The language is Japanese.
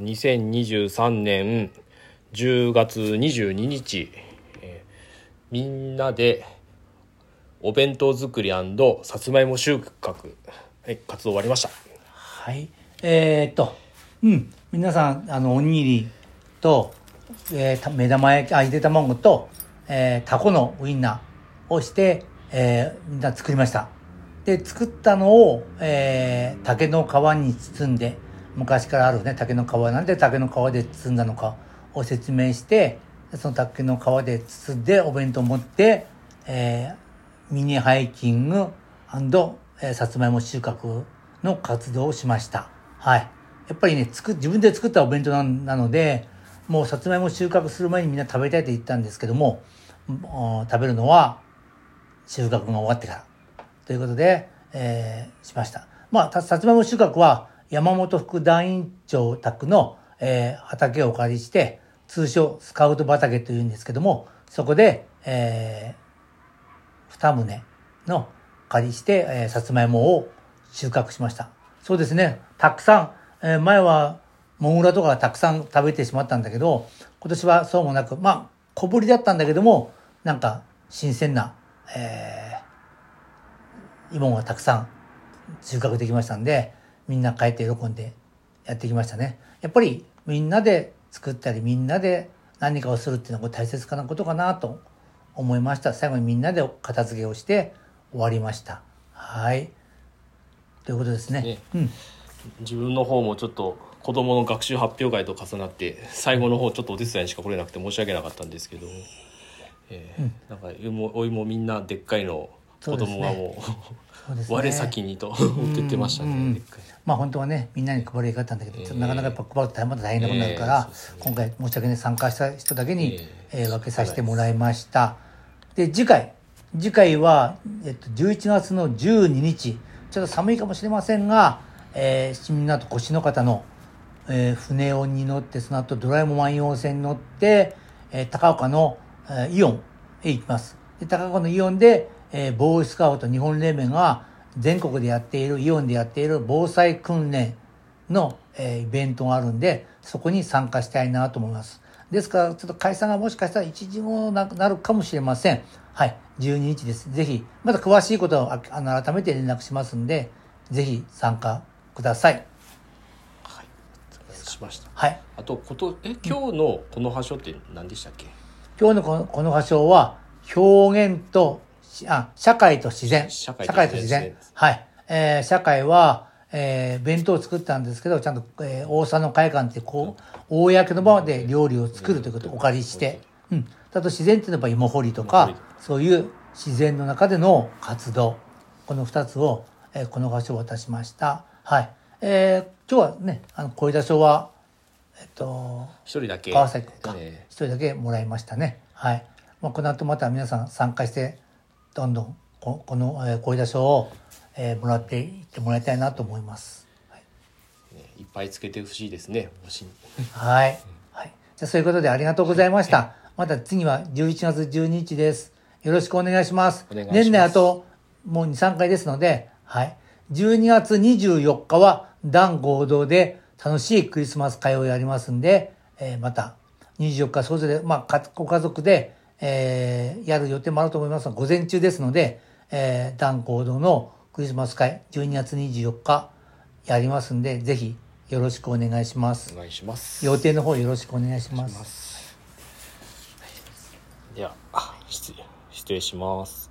2023年10月22日、えーみんなでお弁当作りさつまいも収穫、はい、活動終わりましたはい。えーっと、うん。皆さん、あの、おにぎりと、えー目玉焼き、あ、ゆで卵と、えータコのウインナーをして、えーみんな作りました。で、作ったのを、えー竹の皮に包んで、昔からあるね、竹の皮なんで竹の皮で包んだのかを説明して、その竹の皮で包んでお弁当を持って、えーミニハイキングさつまいも収穫の活動をしました。はい。やっぱりね、作自分で作ったお弁当なので、もうさつまいも収穫する前にみんな食べたいと言ったんですけども、食べるのは収穫が終わってから。ということで、えーしました。まあ、さつまいも収穫は山本副団員長宅の、えー畑をお借りして、通称スカウト畑というんですけども、そこで、えー、二棟の借りして、えーさつまいもを収穫しました。そうですね、たくさん、えー前はモングラとかたくさん食べてしまったんだけど、今年はそうもなく、まあ、小ぶりだったんだけども、なんか新鮮な、えー芋がたくさん収穫できましたんで、みんな帰って喜んでやってきましたね。やっぱりみんなで作ったり、みんなで何かをするっていうのは大切なことかなと思いました。最後にみんなで片付けをして終わりました。はい。ということですね。ねうん。自分の方もちょっと子供の学習発表会と重なって最後の方ちょっとお手伝いにしか来れなくて申し訳なかったんですけど、えーなんかお芋お芋みんなでっかいの子供はもうね。我先にと持ってってましたね、まあ本当はねみんなに配りがかったんだけど、ええ。ちょっとなかなかやっぱ配ると大変また大変なことになるから、ええ。そうですね。今回申し訳ない参加した人だけに、ええ。ー分けさせてもらいました。で次回次回は、えっと、11月の12日。ちょっと寒いかもしれませんが、えー、新港越の方の、えー船をに乗ってその後ドラえもん万葉線に乗って、えー高岡の、えーイオンへ行きます。で高岡のイオンで、えーボーイスカウト日本連盟が全国でやっているイオンでやっている防災訓練の、えーイベントがあるんでそこに参加したいなと思います。ですからちょっと解散がもしかしたら一時後なくなるかもしれません。はい12日です。ぜひまた詳しいことはああの改めて連絡しますんでぜひ参加ください。はい。しました。はい。あとことえ今日のこの場所って何でしたっけ、今日のこのこの場所は表現としあ社会と自然。社会と自然。はい、えー社会は、えー弁当を作ったんですけどちゃんと、えー大佐の会館ってこう公の場で料理を作るということをお借りして、うん、あと自然っていうのは芋掘りとかそういう自然の中での活動。この2つを、えーこの場所を渡しました。はい、えー今日はねあの小出所はえっと一人だけ。川崎君か。え一人だけもらいましたね。はい、まあ、この後また皆さん参加してどんどんここの、えー、声出しを、えーもらっていってもらいたいなと思います。ーねいっぱいつけてほしいですねはい、はい、じゃあそういうことでありがとうございました。また次は11月12日です。よろしくお願いします。ます。年内あともう23回ですのではい。12月24日は団合同で楽しいクリスマス会をやりますんで、えーまた24日それぞれ、まあ、かご家族で、えーやる予定もあると思いますが午前中ですので、えー、団合同のクリスマス会12月24日やりますんでぜひよろしくお願いします。お願いします。予定の方よろしくお願いします。ではあ失礼失礼します